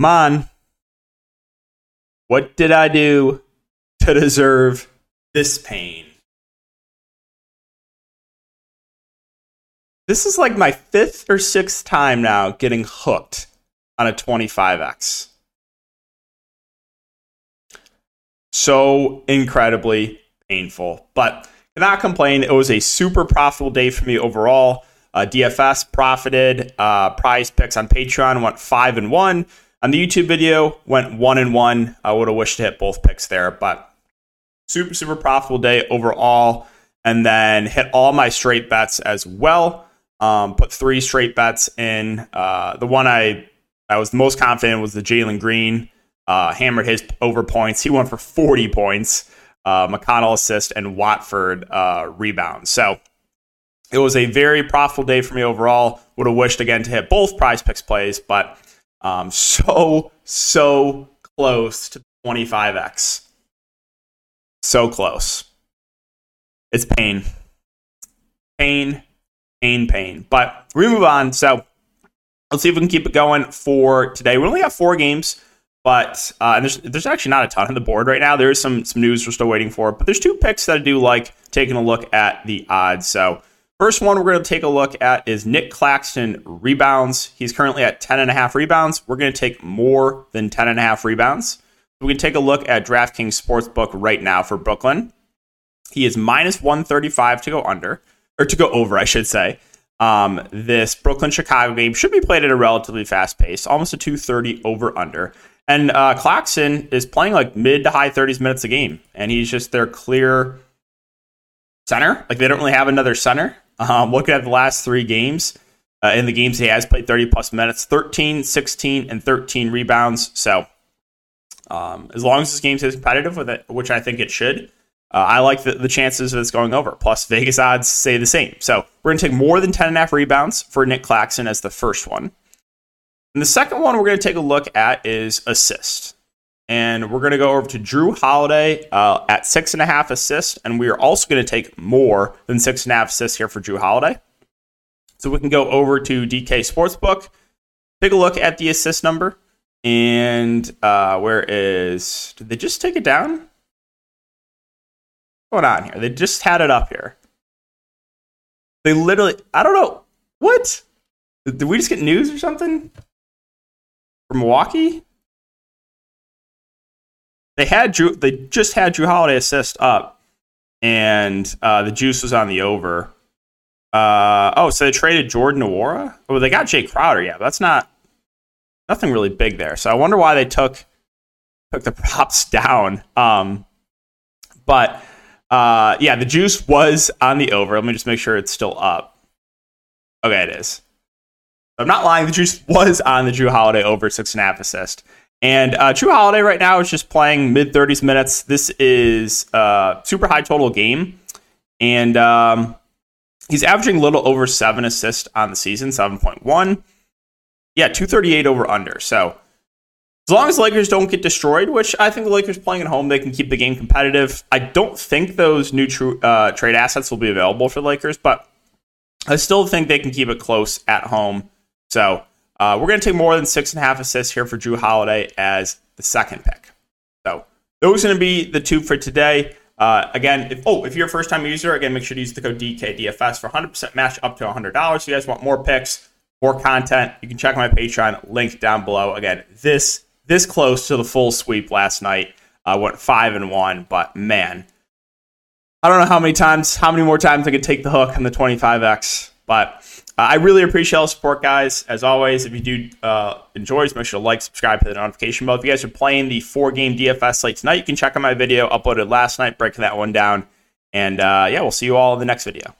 Come on. What did I do to deserve this pain? This is like my fifth or sixth time now getting hooked on a 25x. So incredibly painful, but cannot complain. It was a super profitable day for me overall. Uh, DFS profited. Uh, PrizePicks on Patreon went five and one. On the YouTube video, went one and one. I would have wished to hit both picks there, but super super profitable day overall. And then hit all my straight bets as well. Um, put three straight bets in. Uh, the one I I was most confident was the Jalen Green. Uh, hammered his over points. He went for 40 points. Uh, McConnell assist and Watford uh, rebound. So it was a very profitable day for me overall. Would have wished again to hit both PrizePicks plays, but um, so, so close to 25x. So close. It's pain. Pain, pain, pain. But we move on. So let's see if we can keep it going for today. We only have four games, but uh, and there's there's actually not a ton on the board right now. There is some some news we're still waiting for, but there's two picks that I do like taking a look at the odds. So First one we're going to take a look at is Nick Claxton rebounds. He's currently at 10.5 rebounds. We're going to take more than 10.5 rebounds. We can take a look at DraftKings Sportsbook right now for Brooklyn. He is minus 135 to go under, or to go over, I should say. Um, this Brooklyn Chicago game should be played at a relatively fast pace, almost a 230 over under. And uh, Claxton is playing like mid to high 30s minutes a game, and he's just their clear center. Like they don't really have another center. Um, looking at the last three games, uh, in the games he has played 30 plus minutes, 13, 16, and 13 rebounds. So um, as long as this game is competitive with it, which I think it should, uh, I like the, the chances of this going over. Plus, Vegas odds say the same. So we're going to take more than 10.5 rebounds for Nick Claxton as the first one. And the second one we're going to take a look at is assist and we're going to go over to Jrue Holiday uh, at six and a half assists, and we are also going to take more than six and a half assists here for Jrue Holiday. So we can go over to DK Sportsbook, take a look at the assist number, and uh, where is? Did they just take it down? What's going on here? They just had it up here. They literally, I don't know what. Did we just get news or something from Milwaukee? They had Jrue, they just had Jrue Holiday assist up, and uh, the juice was on the over. Uh, oh, so they traded Jordan Nwora. Oh, they got Jae Crowder. Yeah, that's not nothing really big there. So I wonder why they took took the props down. Um, but uh, yeah, the juice was on the over. Let me just make sure it's still up. Okay, it is. I'm not lying. The juice was on the Jrue Holiday over six and a half assist. And uh, Jrue Holiday right now is just playing mid 30s minutes. This is a super high total game. And um, he's averaging a little over seven assists on the season, 7.1. Yeah, 238 over under. So as long as Lakers don't get destroyed, which I think the Lakers playing at home, they can keep the game competitive. I don't think those new tr- uh, trade assets will be available for Lakers, but I still think they can keep it close at home. So uh, we're going to take more than six and a half assists here for Jrue Holiday as the second pick. So those are going to be the two for today. Uh, again, if, oh, if you're a first time user, again, make sure to use the code DKDFS for 100% match up to $100. If you guys want more picks, more content, you can check my Patreon link down below. Again, this this close to the full sweep last night. I uh, went five and one, but man, I don't know how many times, how many more times I could take the hook on the 25x, but I really appreciate all the support, guys. As always, if you do uh, enjoy, make sure to like, subscribe, hit the notification bell. If you guys are playing the four game DFS slate tonight, you can check out my video uploaded last night, breaking that one down. And uh, yeah, we'll see you all in the next video.